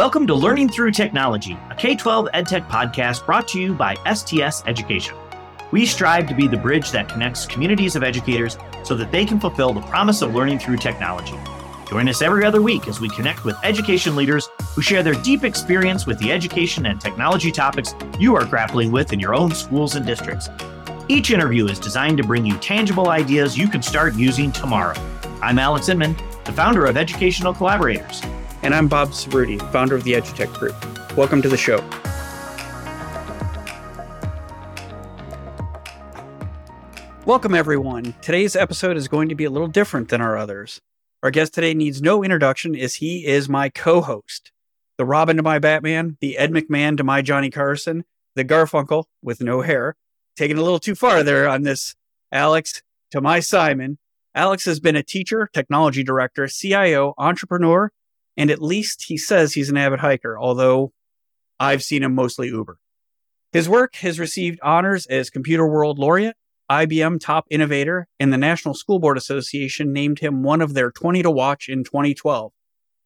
Welcome to Learning Through Technology, a K 12 EdTech podcast brought to you by STS Education. We strive to be the bridge that connects communities of educators so that they can fulfill the promise of learning through technology. Join us every other week as we connect with education leaders who share their deep experience with the education and technology topics you are grappling with in your own schools and districts. Each interview is designed to bring you tangible ideas you can start using tomorrow. I'm Alex Inman, the founder of Educational Collaborators. And I'm Bob Cerruti, founder of the EduTech Group. Welcome to the show. Welcome, everyone. Today's episode is going to be a little different than our others. Our guest today needs no introduction as he is my co host. The Robin to my Batman, the Ed McMahon to my Johnny Carson, the Garfunkel with no hair. Taking a little too far there on this, Alex to my Simon. Alex has been a teacher, technology director, CIO, entrepreneur, and at least he says he's an avid hiker, although I've seen him mostly Uber. His work has received honors as Computer World Laureate, IBM Top Innovator, and the National School Board Association named him one of their 20 to watch in 2012.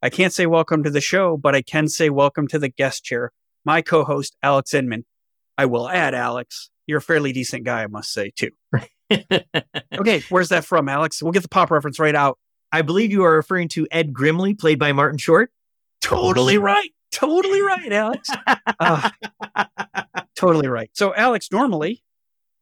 I can't say welcome to the show, but I can say welcome to the guest chair, my co host, Alex Inman. I will add, Alex, you're a fairly decent guy, I must say, too. okay, where's that from, Alex? We'll get the pop reference right out. I believe you are referring to Ed Grimley, played by Martin Short. Totally right. Totally right, Alex. Uh, totally right. So, Alex, normally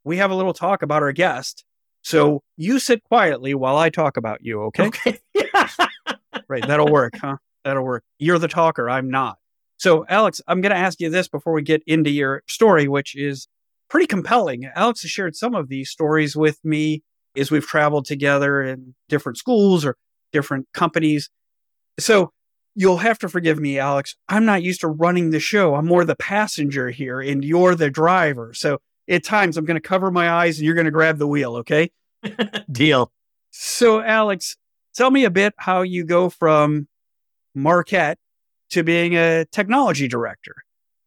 we have a little talk about our guest. So you sit quietly while I talk about you, okay? Okay. right. That'll work, huh? That'll work. You're the talker. I'm not. So, Alex, I'm going to ask you this before we get into your story, which is pretty compelling. Alex has shared some of these stories with me as we've traveled together in different schools or different companies. So, you'll have to forgive me, Alex. I'm not used to running the show. I'm more the passenger here, and you're the driver. So, at times, I'm going to cover my eyes and you're going to grab the wheel, okay? Deal. So, Alex, tell me a bit how you go from Marquette to being a technology director.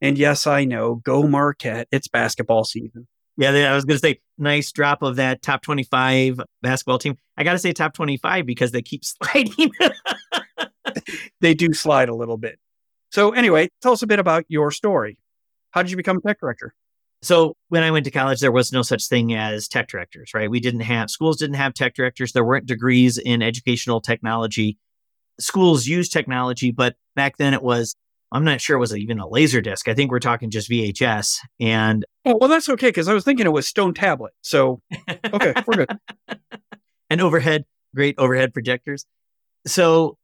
And yes, I know, go Marquette. It's basketball season. Yeah, I was going to say, nice drop of that top 25 basketball team. I got to say top 25 because they keep sliding. they do slide a little bit. So, anyway, tell us a bit about your story. How did you become a tech director? So when I went to college, there was no such thing as tech directors, right? We didn't have schools didn't have tech directors. There weren't degrees in educational technology. Schools used technology, but back then it was I'm not sure it was even a laser disc. I think we're talking just VHS. And oh well, that's okay because I was thinking it was stone tablet. So okay, we're good. and overhead, great overhead projectors. So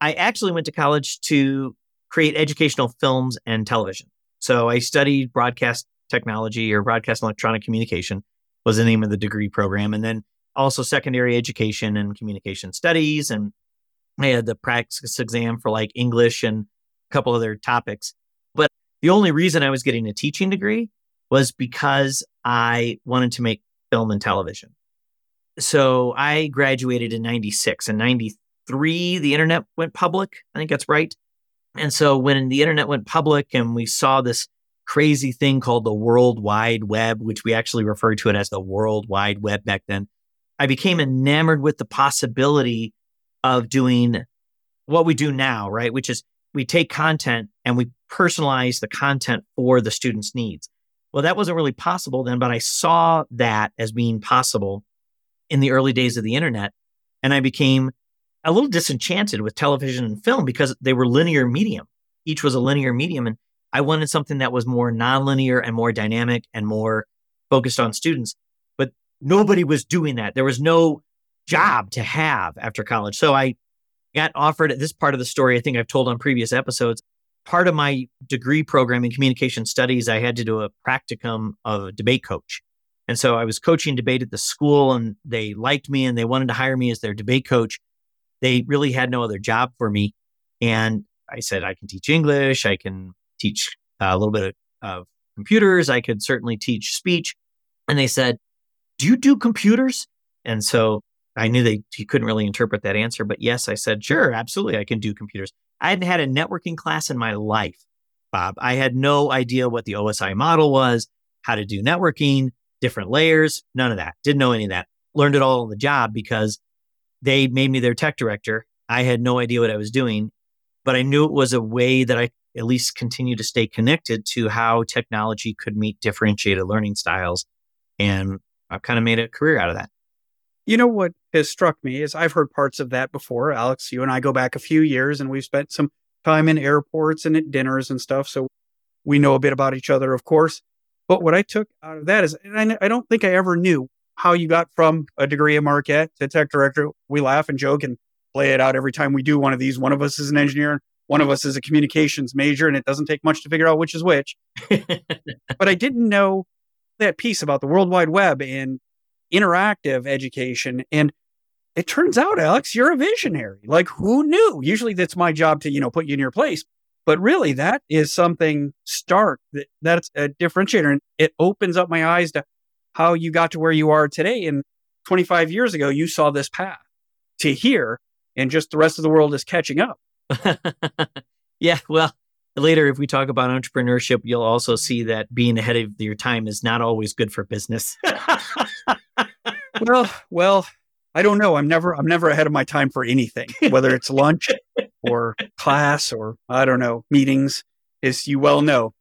I actually went to college to create educational films and television. So I studied broadcast technology or broadcast electronic communication was the name of the degree program. And then also secondary education and communication studies. And I had the practice exam for like English and couple other topics. But the only reason I was getting a teaching degree was because I wanted to make film and television. So I graduated in 96 and 93, the internet went public. I think that's right. And so when the internet went public and we saw this crazy thing called the World Wide Web, which we actually referred to it as the World Wide Web back then. I became enamored with the possibility of doing what we do now, right? Which is we take content and we personalize the content for the student's needs. Well, that wasn't really possible then, but I saw that as being possible in the early days of the internet. And I became a little disenchanted with television and film because they were linear medium. Each was a linear medium. And I wanted something that was more nonlinear and more dynamic and more focused on students. But nobody was doing that. There was no job to have after college. So I got offered at this part of the story I think I've told on previous episodes. Part of my degree program in communication studies, I had to do a practicum of a debate coach. And so I was coaching debate at the school and they liked me and they wanted to hire me as their debate coach. They really had no other job for me. And I said, I can teach English, I can teach uh, a little bit of, of computers. I could certainly teach speech. And they said, Do you do computers? And so I knew they he couldn't really interpret that answer, but yes, I said, sure, absolutely, I can do computers. I hadn't had a networking class in my life, Bob. I had no idea what the OSI model was, how to do networking, different layers, none of that. Didn't know any of that. Learned it all on the job because they made me their tech director. I had no idea what I was doing, but I knew it was a way that I at least continue to stay connected to how technology could meet differentiated learning styles. And I've kind of made a career out of that. You know what has struck me is I've heard parts of that before. Alex, you and I go back a few years and we've spent some time in airports and at dinners and stuff. So we know a bit about each other, of course. But what I took out of that is, and I, don't think I ever knew how you got from a degree at Marquette to tech director. We laugh and joke and play it out every time we do one of these. One of us is an engineer, one of us is a communications major, and it doesn't take much to figure out which is which. but I didn't know that piece about the World Wide Web and interactive education. And it turns out, Alex, you're a visionary. Like, who knew? Usually that's my job to, you know, put you in your place. But really, that is something stark that, that's a differentiator. And it opens up my eyes to how you got to where you are today. And 25 years ago, you saw this path to here, and just the rest of the world is catching up. yeah. Well, later, if we talk about entrepreneurship, you'll also see that being ahead of your time is not always good for business. well, well, I don't know. I'm never I'm never ahead of my time for anything, whether it's lunch or class or I don't know, meetings, as you well know.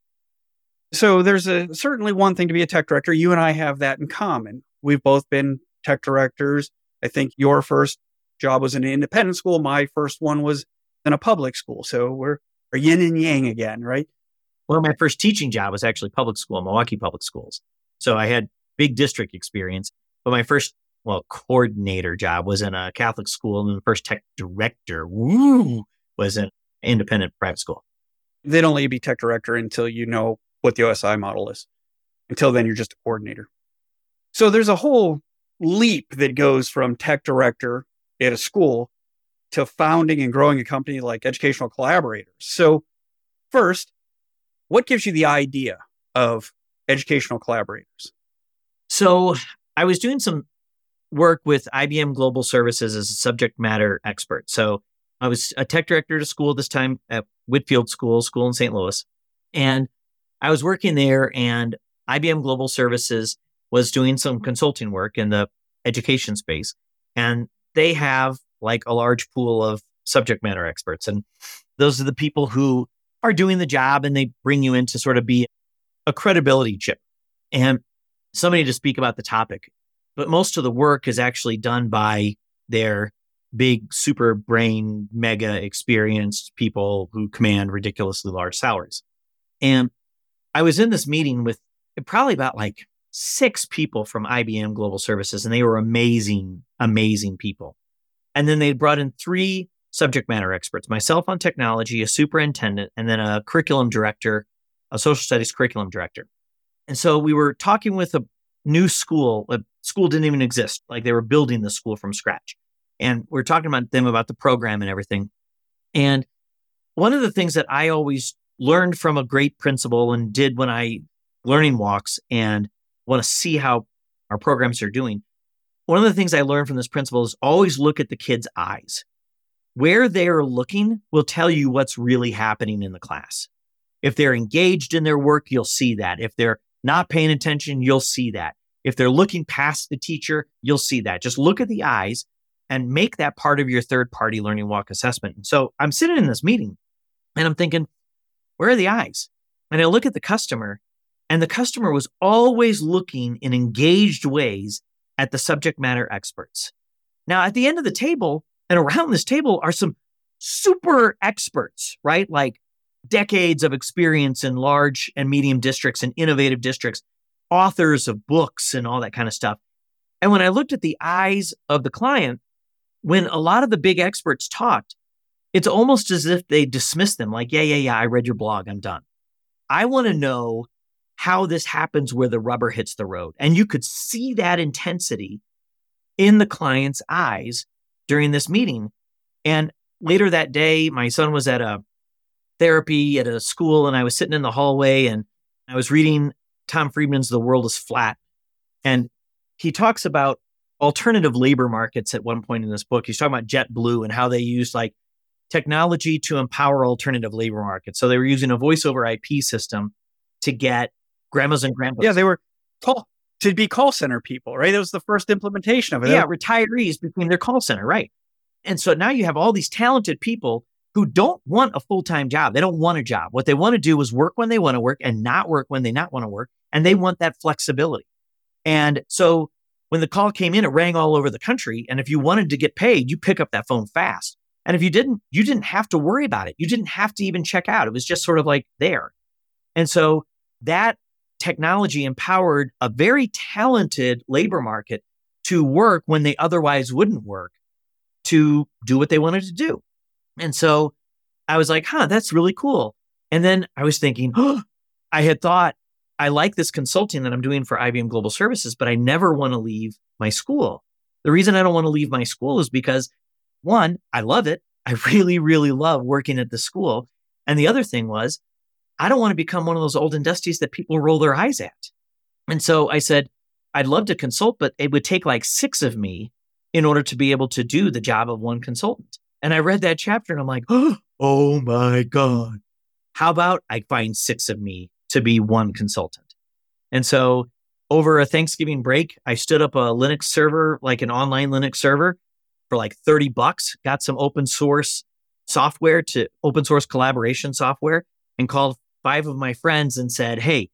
So there's a certainly one thing to be a tech director. You and I have that in common. We've both been tech directors. I think your first job was in an independent school. My first one was in a public school. So we're, we're yin and yang again, right? Well, my first teaching job was actually public school, Milwaukee Public Schools. So I had big district experience. But my first well, coordinator job was in a Catholic school, and the first tech director, woo, was an independent private school. They don't let you be tech director until you know what the OSI model is. Until then, you're just a coordinator. So there's a whole leap that goes from tech director at a school to founding and growing a company like Educational Collaborators. So, first, what gives you the idea of Educational Collaborators? So, I was doing some work with IBM Global Services as a subject matter expert. So I was a tech director at a school this time at Whitfield School, school in St. Louis. And I was working there and IBM Global Services was doing some consulting work in the education space. And they have like a large pool of subject matter experts. And those are the people who are doing the job and they bring you in to sort of be a credibility chip and somebody to speak about the topic but most of the work is actually done by their big super brain mega experienced people who command ridiculously large salaries and i was in this meeting with probably about like six people from ibm global services and they were amazing amazing people and then they brought in three subject matter experts myself on technology a superintendent and then a curriculum director a social studies curriculum director and so we were talking with a new school. A school didn't even exist. Like they were building the school from scratch. And we are talking about them about the program and everything. And one of the things that I always learned from a great principal and did when I learning walks and want to see how our programs are doing. One of the things I learned from this principal is always look at the kids' eyes. Where they're looking will tell you what's really happening in the class. If they're engaged in their work, you'll see that. If they're not paying attention, you'll see that. If they're looking past the teacher, you'll see that. Just look at the eyes and make that part of your third party learning walk assessment. so I'm sitting in this meeting and I'm thinking, where are the eyes? And I look at the customer, and the customer was always looking in engaged ways at the subject matter experts. Now, at the end of the table and around this table are some super experts, right? Like decades of experience in large and medium districts and innovative districts, authors of books and all that kind of stuff. And when I looked at the eyes of the client, when a lot of the big experts talked, it's almost as if they dismissed them like, yeah, yeah, yeah, I read your blog, I'm done. I want to know how this happens where the rubber hits the road. And you could see that intensity in the client's eyes during this meeting. And later that day, my son was at a therapy at a school and I was sitting in the hallway and I was reading Tom Friedman's The World is Flat. And he talks about alternative labor markets at one point in this book. He's talking about JetBlue and how they used like technology to empower alternative labor markets. So they were using a voice over IP system to get grandmas and grandpas. Yeah, they were call to be call center people, right? That was the first implementation of it. Yeah, retirees between their call center, right? And so now you have all these talented people who don't want a full time job. They don't want a job. What they want to do is work when they want to work and not work when they not want to work. And they want that flexibility. And so when the call came in, it rang all over the country. And if you wanted to get paid, you pick up that phone fast. And if you didn't, you didn't have to worry about it. You didn't have to even check out. It was just sort of like there. And so that technology empowered a very talented labor market to work when they otherwise wouldn't work to do what they wanted to do. And so I was like, huh, that's really cool. And then I was thinking, oh, I had thought I like this consulting that I'm doing for IBM Global Services, but I never want to leave my school. The reason I don't want to leave my school is because one, I love it. I really, really love working at the school. And the other thing was, I don't want to become one of those old and dusties that people roll their eyes at. And so I said, I'd love to consult, but it would take like six of me in order to be able to do the job of one consultant. And I read that chapter and I'm like, oh my God. How about I find six of me to be one consultant? And so over a Thanksgiving break, I stood up a Linux server, like an online Linux server for like 30 bucks, got some open source software to open source collaboration software and called five of my friends and said, Hey,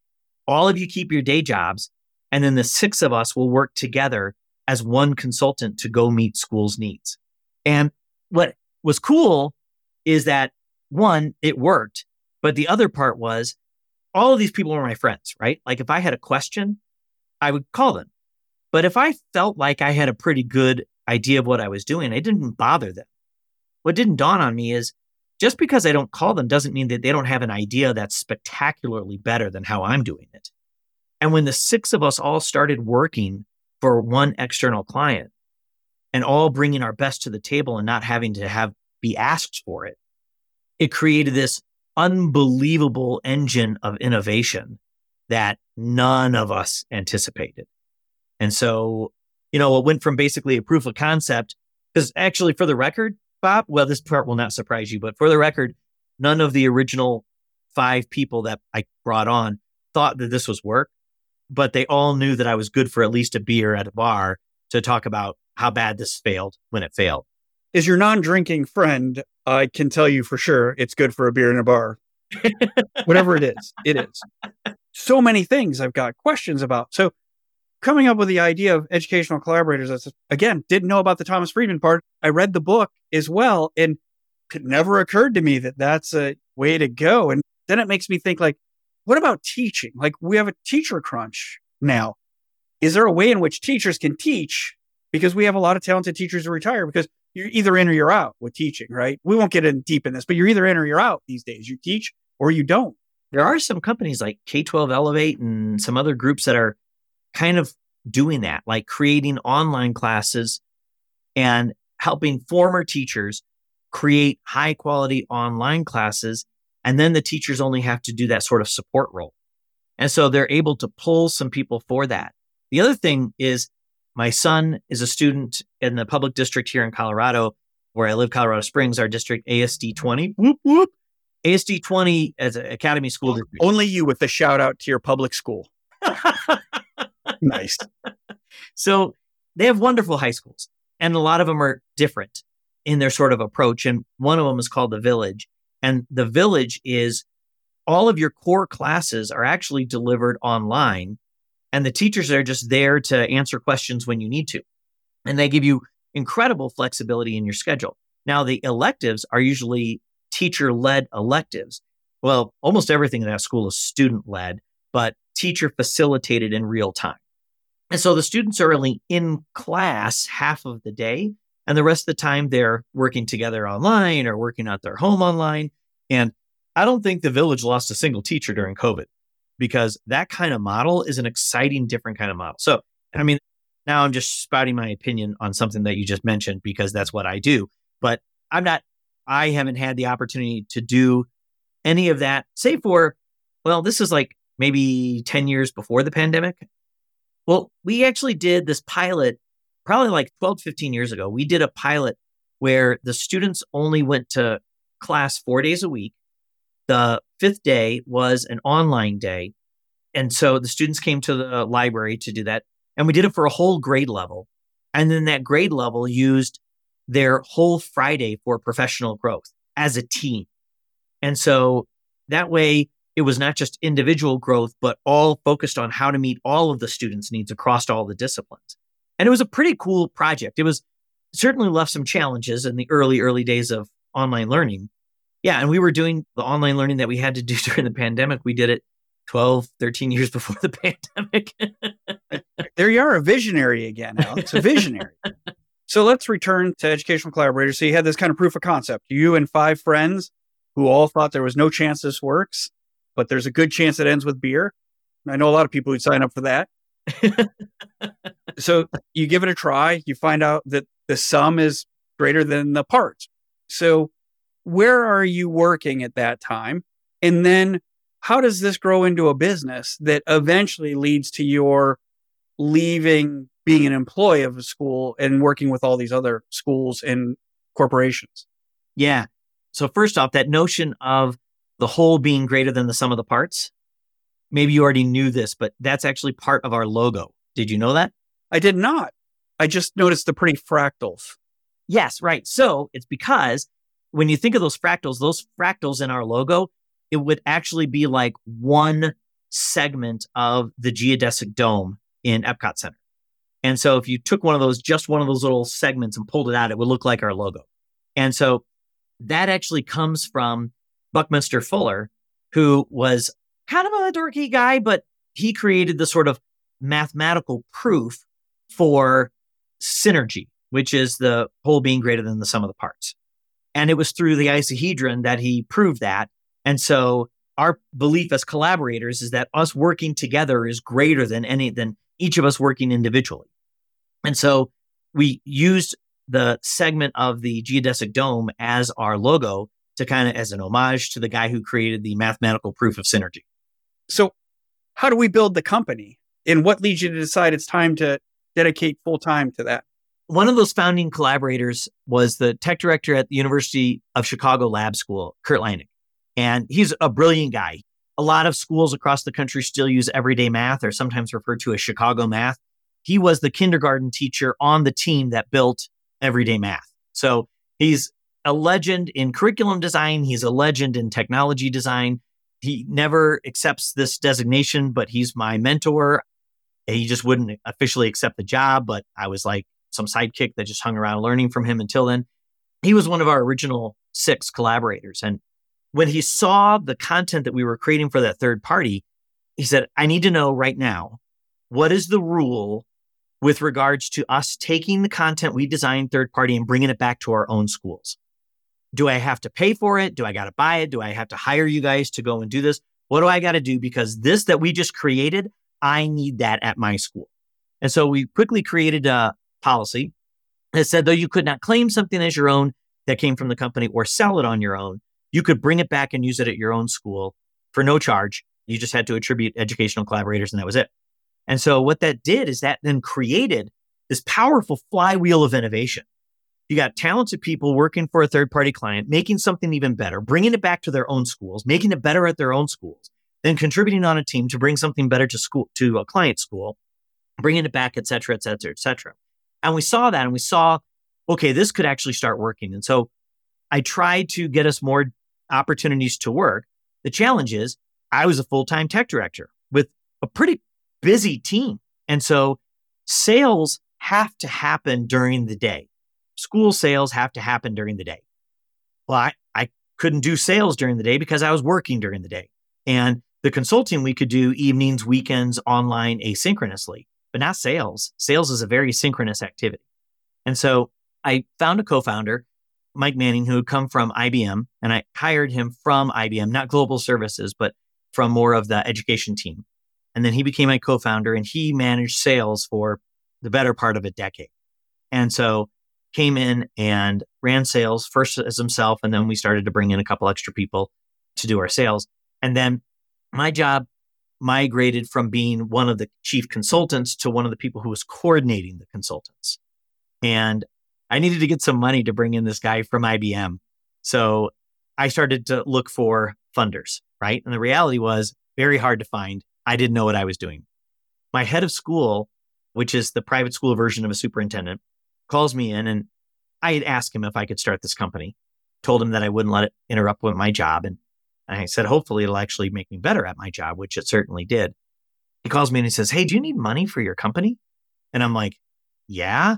all of you keep your day jobs. And then the six of us will work together as one consultant to go meet schools' needs. And what was cool is that one, it worked. But the other part was all of these people were my friends, right? Like if I had a question, I would call them. But if I felt like I had a pretty good idea of what I was doing, I didn't bother them. What didn't dawn on me is just because I don't call them doesn't mean that they don't have an idea that's spectacularly better than how I'm doing it. And when the six of us all started working for one external client and all bringing our best to the table and not having to have be asked for it, it created this unbelievable engine of innovation that none of us anticipated. And so, you know, it went from basically a proof of concept because actually for the record, Bob, well, this part will not surprise you, but for the record, none of the original five people that I brought on thought that this was work, but they all knew that I was good for at least a beer at a bar to talk about how bad this failed when it failed. As your non drinking friend, I can tell you for sure it's good for a beer in a bar. Whatever it is, it is. So many things I've got questions about. So, coming up with the idea of educational collaborators, I again didn't know about the Thomas Friedman part. I read the book as well, and it never occurred to me that that's a way to go. And then it makes me think, like, what about teaching? Like, we have a teacher crunch now. Is there a way in which teachers can teach? Because we have a lot of talented teachers who retire because you're either in or you're out with teaching, right? We won't get in deep in this, but you're either in or you're out these days. You teach or you don't. There are some companies like K 12 Elevate and some other groups that are kind of doing that, like creating online classes and helping former teachers create high quality online classes. And then the teachers only have to do that sort of support role. And so they're able to pull some people for that. The other thing is my son is a student in the public district here in Colorado, where I live, Colorado Springs, our district ASD 20. Whoop, whoop. ASD 20 as an academy school district. Only you with the shout out to your public school. nice. So they have wonderful high schools, and a lot of them are different in their sort of approach. And one of them is called the Village. And the Village is all of your core classes are actually delivered online, and the teachers are just there to answer questions when you need to. And they give you incredible flexibility in your schedule. Now, the electives are usually teacher led electives. Well, almost everything in that school is student led, but teacher facilitated in real time. And so the students are only in class half of the day, and the rest of the time they're working together online or working at their home online. And I don't think the village lost a single teacher during COVID because that kind of model is an exciting, different kind of model. So, I mean, now I'm just spouting my opinion on something that you just mentioned because that's what I do. But I'm not, I haven't had the opportunity to do any of that, save for, well, this is like maybe 10 years before the pandemic. Well, we actually did this pilot probably like 12, 15 years ago. We did a pilot where the students only went to class four days a week. The fifth day was an online day. And so the students came to the library to do that. And we did it for a whole grade level. And then that grade level used their whole Friday for professional growth. as a team. And so that way it was not just individual growth, but all focused on how to meet all of the students' needs across all the disciplines. And it was a pretty cool project. It was certainly left some challenges in the early, early days of online learning. Yeah. And we were doing the online learning that we had to do during the pandemic. We did it 12, 13 years before the pandemic. there you are, a visionary again, Alex, a visionary. so let's return to educational collaborators. So you had this kind of proof of concept. You and five friends who all thought there was no chance this works, but there's a good chance it ends with beer. I know a lot of people who'd sign up for that. so you give it a try, you find out that the sum is greater than the parts. So where are you working at that time? And then how does this grow into a business that eventually leads to your leaving being an employee of a school and working with all these other schools and corporations? Yeah. So, first off, that notion of the whole being greater than the sum of the parts, maybe you already knew this, but that's actually part of our logo. Did you know that? I did not. I just noticed the pretty fractals. Yes, right. So, it's because when you think of those fractals, those fractals in our logo, it would actually be like one segment of the geodesic dome in Epcot Center. And so if you took one of those, just one of those little segments and pulled it out, it would look like our logo. And so that actually comes from Buckminster Fuller, who was kind of a dorky guy, but he created the sort of mathematical proof for synergy, which is the whole being greater than the sum of the parts. And it was through the isohedron that he proved that. And so our belief as collaborators is that us working together is greater than any than each of us working individually. And so we used the segment of the geodesic dome as our logo to kind of as an homage to the guy who created the mathematical proof of synergy. So how do we build the company? And what leads you to decide it's time to dedicate full time to that? One of those founding collaborators was the tech director at the University of Chicago Lab School, Kurt Leinig. And he's a brilliant guy. A lot of schools across the country still use everyday math or sometimes referred to as Chicago math. He was the kindergarten teacher on the team that built everyday math. So he's a legend in curriculum design. He's a legend in technology design. He never accepts this designation, but he's my mentor. He just wouldn't officially accept the job, but I was like some sidekick that just hung around learning from him until then. He was one of our original six collaborators. And when he saw the content that we were creating for that third party, he said, I need to know right now what is the rule with regards to us taking the content we designed third party and bringing it back to our own schools? Do I have to pay for it? Do I got to buy it? Do I have to hire you guys to go and do this? What do I got to do? Because this that we just created, I need that at my school. And so we quickly created a policy that said, though you could not claim something as your own that came from the company or sell it on your own, you could bring it back and use it at your own school for no charge. You just had to attribute educational collaborators, and that was it. And so, what that did is that then created this powerful flywheel of innovation. You got talented people working for a third party client, making something even better, bringing it back to their own schools, making it better at their own schools, then contributing on a team to bring something better to school, to a client school, bringing it back, et cetera, et cetera, et cetera. And we saw that and we saw, okay, this could actually start working. And so I tried to get us more opportunities to work. The challenge is I was a full time tech director with a pretty busy team. And so sales have to happen during the day. School sales have to happen during the day. Well, I, I couldn't do sales during the day because I was working during the day. And the consulting we could do evenings, weekends, online, asynchronously, but not sales. Sales is a very synchronous activity. And so I found a co founder Mike Manning, who had come from IBM, and I hired him from IBM, not global services, but from more of the education team. And then he became my co founder and he managed sales for the better part of a decade. And so came in and ran sales first as himself. And then we started to bring in a couple extra people to do our sales. And then my job migrated from being one of the chief consultants to one of the people who was coordinating the consultants. And I needed to get some money to bring in this guy from IBM. So I started to look for funders, right? And the reality was very hard to find. I didn't know what I was doing. My head of school, which is the private school version of a superintendent, calls me in and I had asked him if I could start this company. told him that I wouldn't let it interrupt with my job. And I said, hopefully it'll actually make me better at my job, which it certainly did. He calls me and he says, Hey, do you need money for your company? And I'm like, Yeah.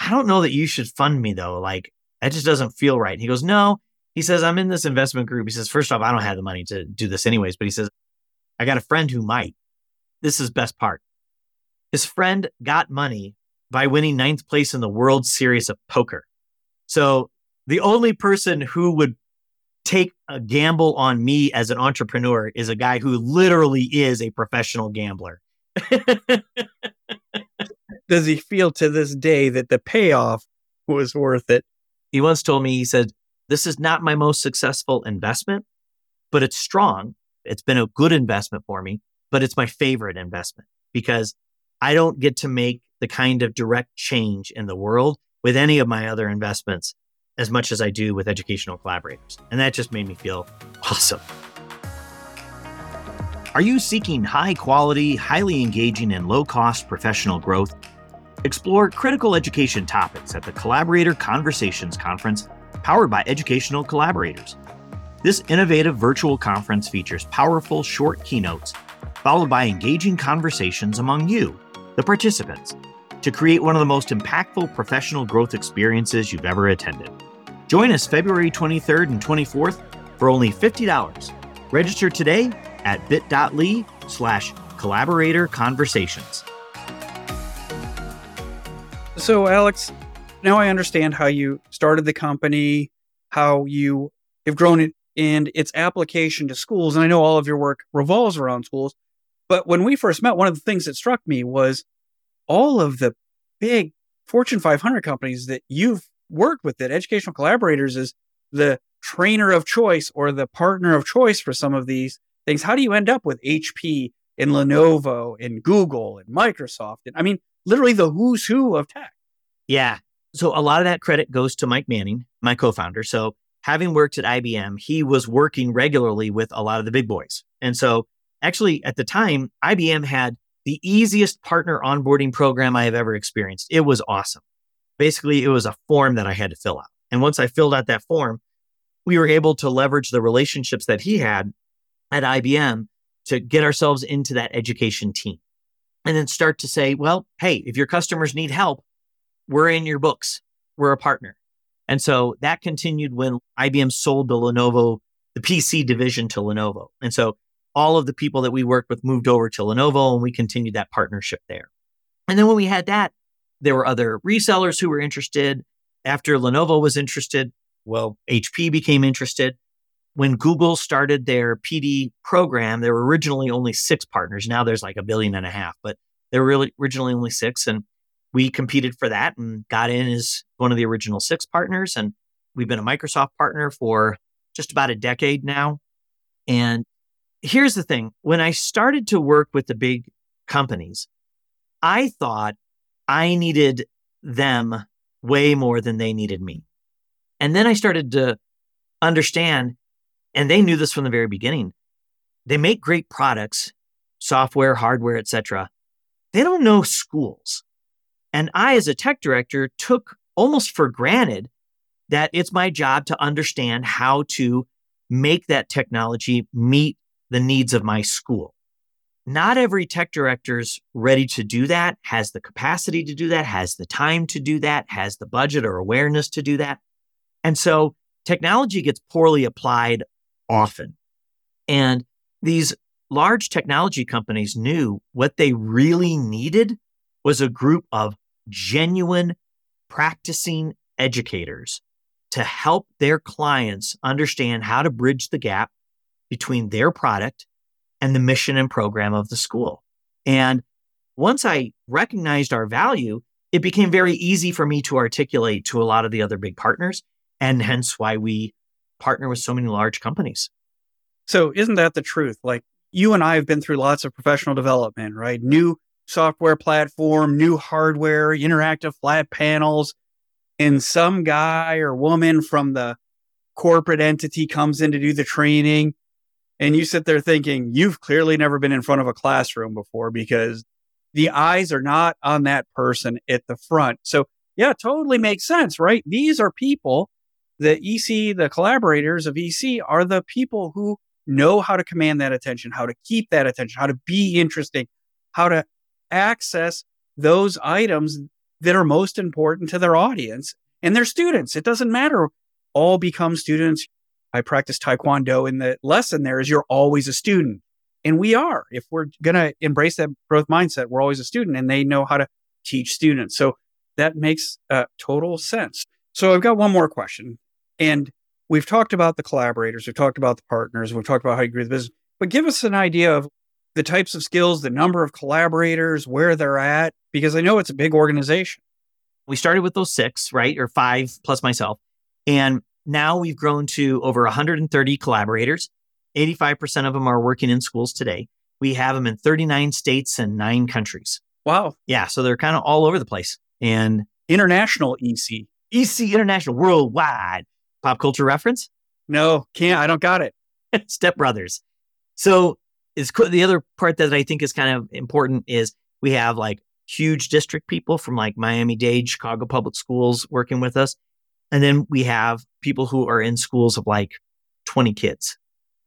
I don't know that you should fund me though. Like, that just doesn't feel right. And he goes, No. He says, I'm in this investment group. He says, First off, I don't have the money to do this anyways. But he says, I got a friend who might. This is best part. His friend got money by winning ninth place in the World Series of Poker. So the only person who would take a gamble on me as an entrepreneur is a guy who literally is a professional gambler. Does he feel to this day that the payoff was worth it? He once told me, he said, This is not my most successful investment, but it's strong. It's been a good investment for me, but it's my favorite investment because I don't get to make the kind of direct change in the world with any of my other investments as much as I do with educational collaborators. And that just made me feel awesome. Are you seeking high quality, highly engaging, and low cost professional growth? Explore critical education topics at the Collaborator Conversations Conference, powered by educational collaborators. This innovative virtual conference features powerful short keynotes, followed by engaging conversations among you, the participants, to create one of the most impactful professional growth experiences you've ever attended. Join us February 23rd and 24th for only $50. Register today at bit.ly slash collaborator conversations. So, Alex, now I understand how you started the company, how you have grown it and its application to schools. And I know all of your work revolves around schools. But when we first met, one of the things that struck me was all of the big Fortune 500 companies that you've worked with, that educational collaborators is the trainer of choice or the partner of choice for some of these things. How do you end up with HP and Lenovo and Google and Microsoft? And I mean, literally the who's who of tech. Yeah. So a lot of that credit goes to Mike Manning, my co founder. So having worked at IBM, he was working regularly with a lot of the big boys. And so actually at the time, IBM had the easiest partner onboarding program I have ever experienced. It was awesome. Basically, it was a form that I had to fill out. And once I filled out that form, we were able to leverage the relationships that he had at IBM to get ourselves into that education team and then start to say, well, hey, if your customers need help, we're in your books. We're a partner. And so that continued when IBM sold the Lenovo, the PC division to Lenovo. And so all of the people that we worked with moved over to Lenovo and we continued that partnership there. And then when we had that, there were other resellers who were interested. After Lenovo was interested, well, HP became interested. When Google started their PD program, there were originally only six partners. Now there's like a billion and a half, but there were really originally only six. And we competed for that and got in as one of the original six partners. And we've been a Microsoft partner for just about a decade now. And here's the thing when I started to work with the big companies, I thought I needed them way more than they needed me. And then I started to understand, and they knew this from the very beginning. They make great products, software, hardware, etc. They don't know schools. And I, as a tech director, took almost for granted that it's my job to understand how to make that technology meet the needs of my school. Not every tech director is ready to do that, has the capacity to do that, has the time to do that, has the budget or awareness to do that. And so technology gets poorly applied often. And these large technology companies knew what they really needed was a group of genuine practicing educators to help their clients understand how to bridge the gap between their product and the mission and program of the school. And once I recognized our value, it became very easy for me to articulate to a lot of the other big partners, and hence why we partner with so many large companies. So, isn't that the truth? Like, you and I have been through lots of professional development, right? New software platform, new hardware, interactive flat panels, and some guy or woman from the corporate entity comes in to do the training and you sit there thinking, you've clearly never been in front of a classroom before because the eyes are not on that person at the front. So, yeah, totally makes sense, right? These are people the EC, the collaborators of EC are the people who know how to command that attention, how to keep that attention, how to be interesting, how to access those items that are most important to their audience and their students. It doesn't matter. All become students. I practice Taekwondo and the lesson there is you're always a student. And we are. If we're going to embrace that growth mindset, we're always a student and they know how to teach students. So that makes uh, total sense. So I've got one more question. And we've talked about the collaborators, we've talked about the partners, we've talked about how you grew the business, but give us an idea of the types of skills, the number of collaborators, where they're at, because I know it's a big organization. We started with those six, right? Or five plus myself. And now we've grown to over 130 collaborators. 85% of them are working in schools today. We have them in 39 states and nine countries. Wow. Yeah. So they're kind of all over the place. And international EC. EC International Worldwide. Pop culture reference? No, can't. I don't got it. Step Brothers. So is the other part that I think is kind of important is we have like huge district people from like Miami Dade, Chicago Public Schools working with us. And then we have people who are in schools of like 20 kids.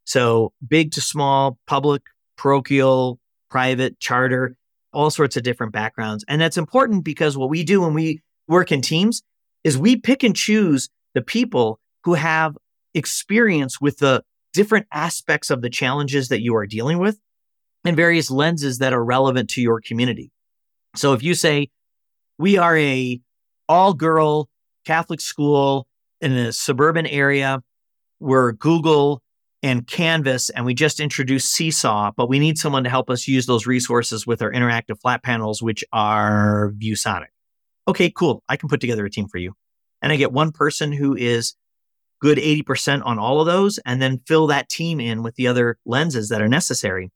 So big to small, public, parochial, private, charter, all sorts of different backgrounds. And that's important because what we do when we work in teams is we pick and choose the people who have experience with the different aspects of the challenges that you are dealing with and various lenses that are relevant to your community. So if you say, we are a all girl Catholic school in a suburban area, we're Google and Canvas, and we just introduced Seesaw, but we need someone to help us use those resources with our interactive flat panels, which are ViewSonic. Okay, cool. I can put together a team for you. And I get one person who is good 80% on all of those and then fill that team in with the other lenses that are necessary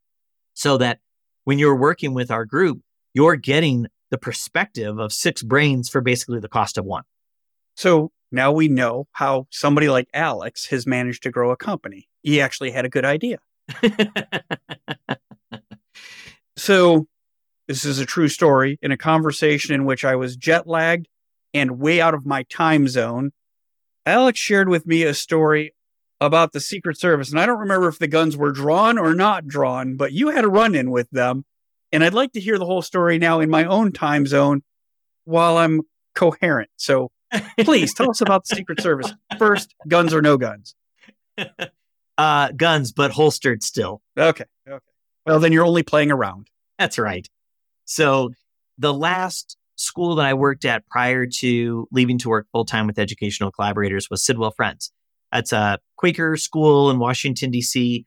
so that when you're working with our group, you're getting the perspective of six brains for basically the cost of one. So now we know how somebody like Alex has managed to grow a company. He actually had a good idea. so, this is a true story in a conversation in which I was jet lagged and way out of my time zone Alex shared with me a story about the Secret Service, and I don't remember if the guns were drawn or not drawn, but you had a run in with them. And I'd like to hear the whole story now in my own time zone while I'm coherent. So please tell us about the Secret Service. First, guns or no guns? Uh, guns, but holstered still. Okay. Okay. Well, then you're only playing around. That's right. So the last school that I worked at prior to leaving to work full time with educational collaborators was Sidwell Friends. That's a Quaker school in Washington, D.C.,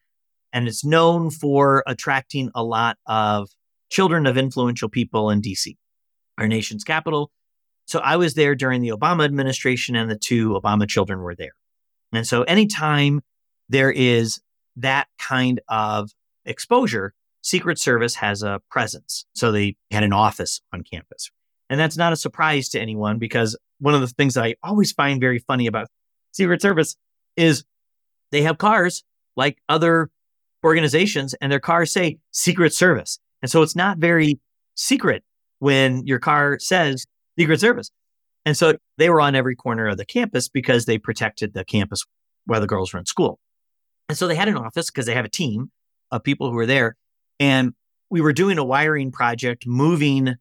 and it's known for attracting a lot of children of influential people in D.C., our nation's capital. So I was there during the Obama administration, and the two Obama children were there. And so anytime there is that kind of exposure, Secret Service has a presence. So they had an office on campus. And that's not a surprise to anyone because one of the things that I always find very funny about Secret Service is they have cars like other organizations and their cars say Secret Service. And so it's not very secret when your car says Secret Service. And so they were on every corner of the campus because they protected the campus while the girls were in school. And so they had an office because they have a team of people who were there. And we were doing a wiring project, moving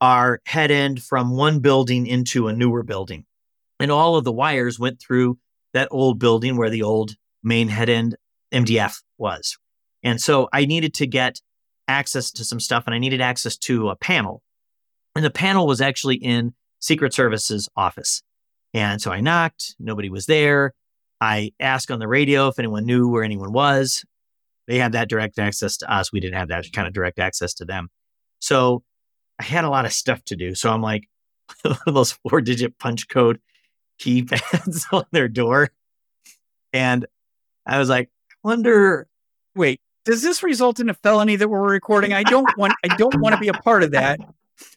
our head end from one building into a newer building. And all of the wires went through that old building where the old main head end MDF was. And so I needed to get access to some stuff and I needed access to a panel. And the panel was actually in Secret Service's office. And so I knocked, nobody was there. I asked on the radio if anyone knew where anyone was. They had that direct access to us. We didn't have that kind of direct access to them. So I had a lot of stuff to do. So I'm like, those four digit punch code keypads on their door. And I was like, I wonder. Wait, does this result in a felony that we're recording? I don't want. I don't want to be a part of that.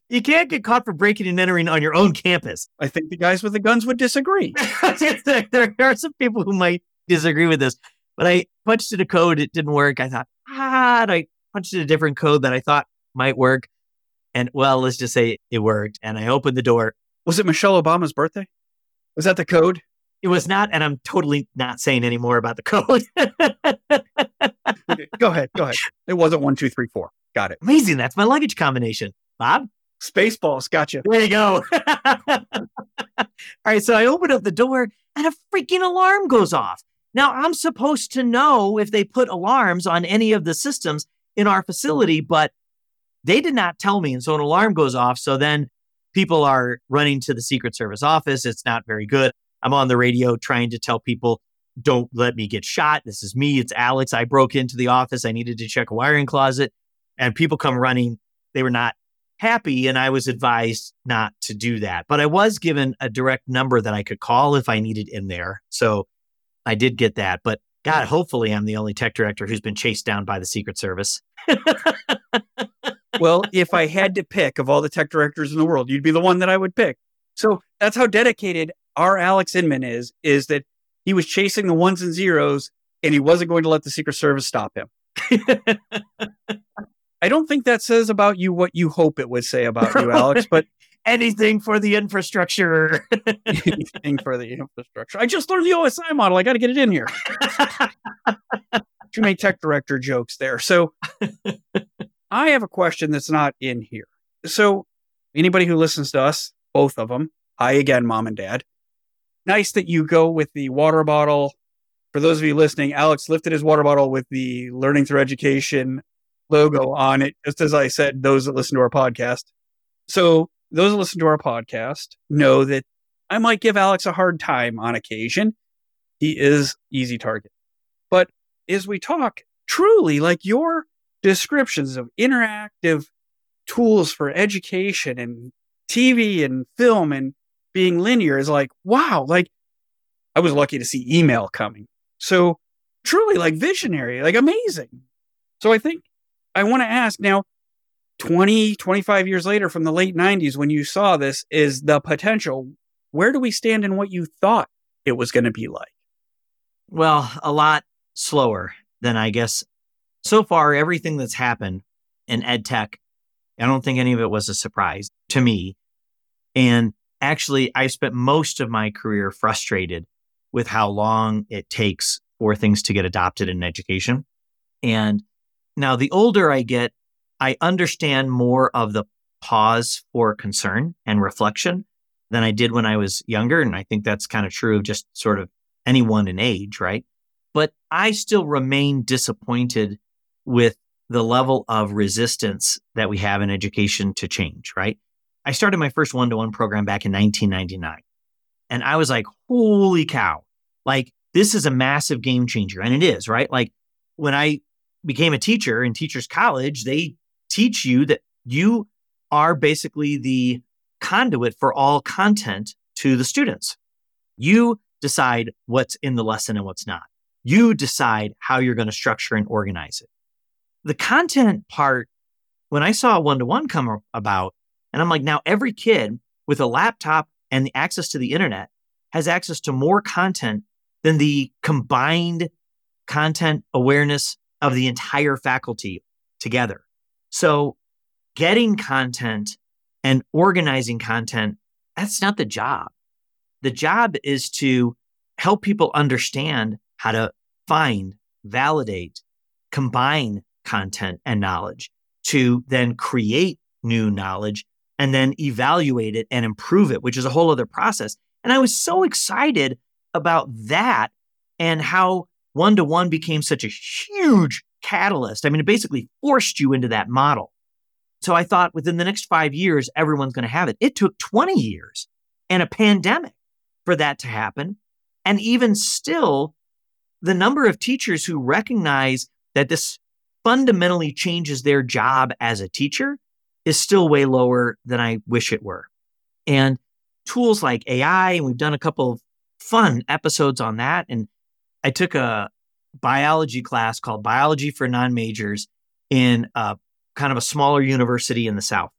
You can't get caught for breaking and entering on your own campus. I think the guys with the guns would disagree. there are some people who might disagree with this, but I punched in a code. It didn't work. I thought, ah, I punched in a different code that I thought might work. And well, let's just say it worked. And I opened the door. Was it Michelle Obama's birthday? Was that the code? It was not, and I'm totally not saying any more about the code. Okay, go ahead. Go ahead. It wasn't one, two, three, four. Got it. Amazing. That's my luggage combination. Bob? Spaceballs. Gotcha. There you go. All right. So I open up the door and a freaking alarm goes off. Now I'm supposed to know if they put alarms on any of the systems in our facility, but they did not tell me. And so an alarm goes off. So then people are running to the Secret Service office. It's not very good. I'm on the radio trying to tell people, don't let me get shot. This is me. It's Alex. I broke into the office. I needed to check a wiring closet. And people come running. They were not happy. And I was advised not to do that. But I was given a direct number that I could call if I needed in there. So I did get that. But God, hmm. hopefully I'm the only tech director who's been chased down by the Secret Service. well, if I had to pick of all the tech directors in the world, you'd be the one that I would pick. So that's how dedicated our Alex Inman is, is that he was chasing the ones and zeros and he wasn't going to let the Secret Service stop him. I don't think that says about you what you hope it would say about you, Alex, but anything for the infrastructure. anything for the infrastructure. I just learned the OSI model. I got to get it in here. Too many tech director jokes there. So I have a question that's not in here. So anybody who listens to us, both of them, hi again, mom and dad. Nice that you go with the water bottle. For those of you listening, Alex lifted his water bottle with the Learning Through Education logo on it, just as I said, those that listen to our podcast. So those that listen to our podcast know that I might give Alex a hard time on occasion. He is easy target. But as we talk, truly like your descriptions of interactive tools for education and TV and film and being linear is like, wow, like I was lucky to see email coming. So truly like visionary, like amazing. So I think I want to ask now 20, 25 years later from the late 90s when you saw this is the potential. Where do we stand in what you thought it was going to be like? Well, a lot slower than I guess so far everything that's happened in ed tech. I don't think any of it was a surprise to me. And actually, I spent most of my career frustrated with how long it takes for things to get adopted in education. And now, the older I get, I understand more of the pause for concern and reflection than I did when I was younger. And I think that's kind of true of just sort of anyone in age, right? But I still remain disappointed with the level of resistance that we have in education to change, right? I started my first one to one program back in 1999. And I was like, holy cow, like this is a massive game changer. And it is, right? Like when I became a teacher in teachers college, they teach you that you are basically the conduit for all content to the students. You decide what's in the lesson and what's not. You decide how you're going to structure and organize it. The content part, when I saw one to one come about, and I'm like, now every kid with a laptop and the access to the internet has access to more content than the combined content awareness of the entire faculty together. So getting content and organizing content, that's not the job. The job is to help people understand how to find, validate, combine content and knowledge to then create new knowledge and then evaluate it and improve it, which is a whole other process. And I was so excited about that and how one to one became such a huge catalyst. I mean, it basically forced you into that model. So I thought within the next five years, everyone's going to have it. It took 20 years and a pandemic for that to happen. And even still, the number of teachers who recognize that this fundamentally changes their job as a teacher is still way lower than I wish it were. And tools like AI, and we've done a couple of fun episodes on that. And I took a biology class called Biology for Non Majors in a kind of a smaller university in the South.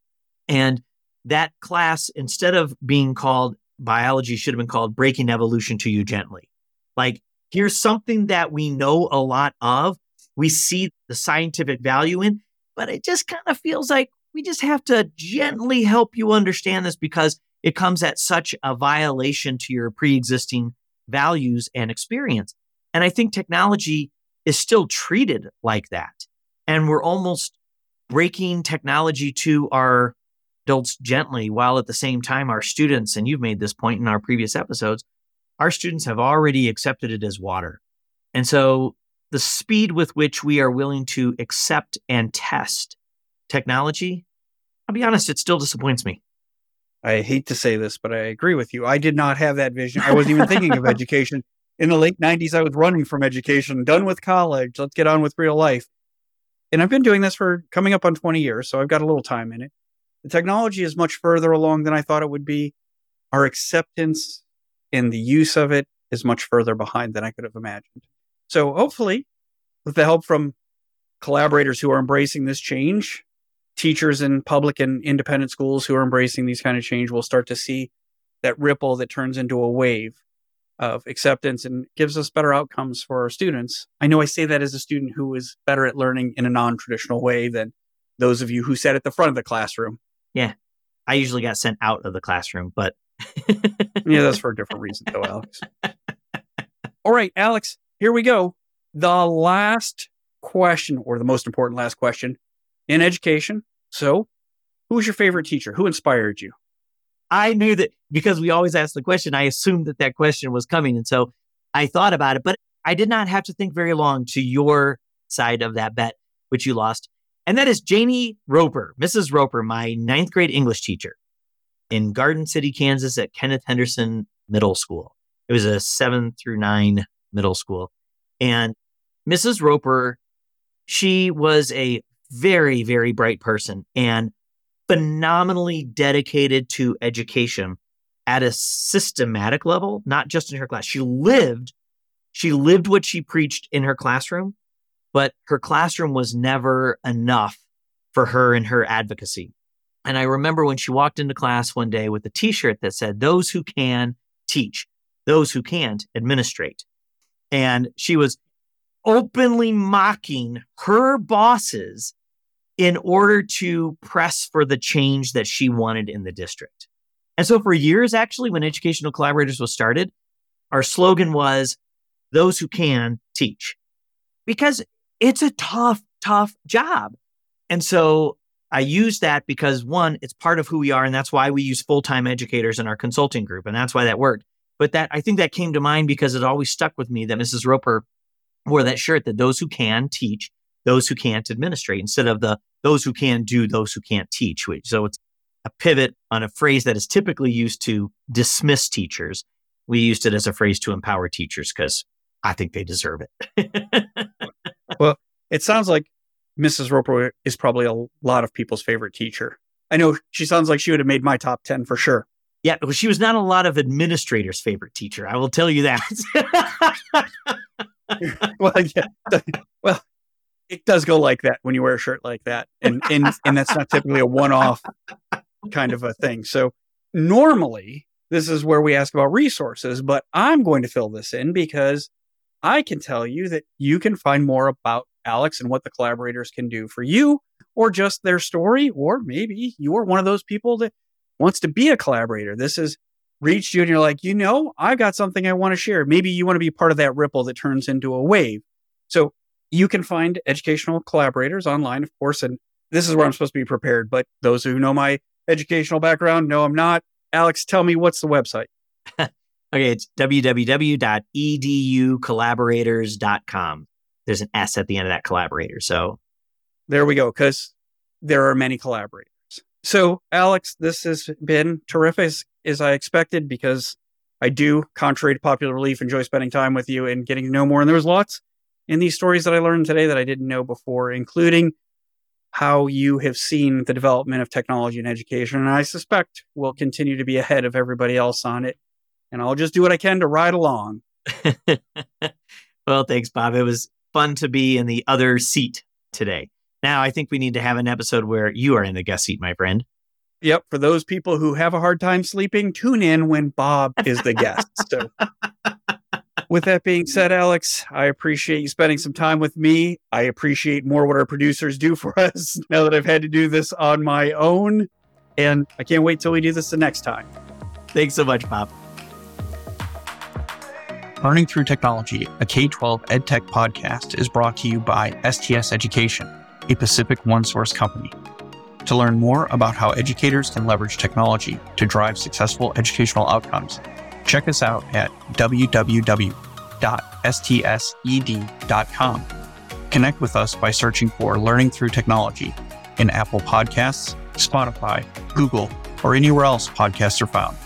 And that class, instead of being called biology, should have been called Breaking Evolution to You Gently. Like, here's something that we know a lot of, we see the scientific value in, but it just kind of feels like we just have to gently help you understand this because it comes at such a violation to your pre existing values and experience. And I think technology is still treated like that. And we're almost breaking technology to our adults gently, while at the same time, our students, and you've made this point in our previous episodes, our students have already accepted it as water. And so the speed with which we are willing to accept and test technology, I'll be honest, it still disappoints me. I hate to say this, but I agree with you. I did not have that vision. I wasn't even thinking of education. In the late 90s, I was running from education, done with college. Let's get on with real life. And I've been doing this for coming up on 20 years, so I've got a little time in it. The technology is much further along than I thought it would be. Our acceptance and the use of it is much further behind than I could have imagined. So hopefully, with the help from collaborators who are embracing this change, teachers in public and independent schools who are embracing these kind of change will start to see that ripple that turns into a wave of acceptance and gives us better outcomes for our students. I know I say that as a student who is better at learning in a non-traditional way than those of you who sat at the front of the classroom. Yeah. I usually got sent out of the classroom, but yeah, that's for a different reason though, Alex. All right, Alex, here we go. The last question or the most important last question in education. So, who was your favorite teacher? Who inspired you? I knew that because we always ask the question, I assumed that that question was coming. And so I thought about it, but I did not have to think very long to your side of that bet, which you lost. And that is Janie Roper, Mrs. Roper, my ninth grade English teacher in Garden City, Kansas at Kenneth Henderson Middle School. It was a seven through nine middle school. And Mrs. Roper, she was a very, very bright person and phenomenally dedicated to education at a systematic level, not just in her class. She lived, she lived what she preached in her classroom, but her classroom was never enough for her and her advocacy. And I remember when she walked into class one day with a t shirt that said, Those who can teach, those who can't administrate. And she was openly mocking her bosses in order to press for the change that she wanted in the district. And so for years, actually, when Educational Collaborators was started, our slogan was those who can teach because it's a tough, tough job. And so I use that because one, it's part of who we are. And that's why we use full time educators in our consulting group. And that's why that worked. But that I think that came to mind because it always stuck with me that Mrs. Roper wore that shirt that those who can teach those who can't administrate instead of the those who can do, those who can't teach. So it's a pivot on a phrase that is typically used to dismiss teachers. We used it as a phrase to empower teachers because I think they deserve it. well, it sounds like Mrs. Roper is probably a lot of people's favorite teacher. I know she sounds like she would have made my top 10 for sure. Yeah, well, she was not a lot of administrators' favorite teacher. I will tell you that. well, yeah. Well, it does go like that when you wear a shirt like that, and and and that's not typically a one-off kind of a thing. So normally this is where we ask about resources, but I'm going to fill this in because I can tell you that you can find more about Alex and what the collaborators can do for you, or just their story, or maybe you're one of those people that wants to be a collaborator. This is reached you and you're like, you know, I've got something I want to share. Maybe you want to be part of that ripple that turns into a wave. So you can find educational collaborators online, of course, and this is where I'm supposed to be prepared. But those who know my educational background know I'm not. Alex, tell me what's the website? okay, it's www.educollaborators.com. There's an S at the end of that collaborator. So there we go, because there are many collaborators. So, Alex, this has been terrific as, as I expected because I do, contrary to popular belief, enjoy spending time with you and getting to know more. And there was lots in these stories that I learned today that I didn't know before, including how you have seen the development of technology in education. And I suspect we'll continue to be ahead of everybody else on it. And I'll just do what I can to ride along. well, thanks, Bob. It was fun to be in the other seat today. Now, I think we need to have an episode where you are in the guest seat, my friend. Yep. For those people who have a hard time sleeping, tune in when Bob is the guest. So with that being said, Alex, I appreciate you spending some time with me. I appreciate more what our producers do for us now that I've had to do this on my own. And I can't wait till we do this the next time. Thanks so much, Bob. Learning Through Technology, a K 12 EdTech podcast, is brought to you by STS Education, a Pacific OneSource company. To learn more about how educators can leverage technology to drive successful educational outcomes, check us out at www.stsed.com. Connect with us by searching for Learning Through Technology in Apple Podcasts, Spotify, Google, or anywhere else podcasts are found.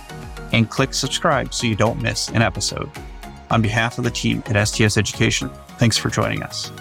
And click subscribe so you don't miss an episode. On behalf of the team at STS Education, thanks for joining us.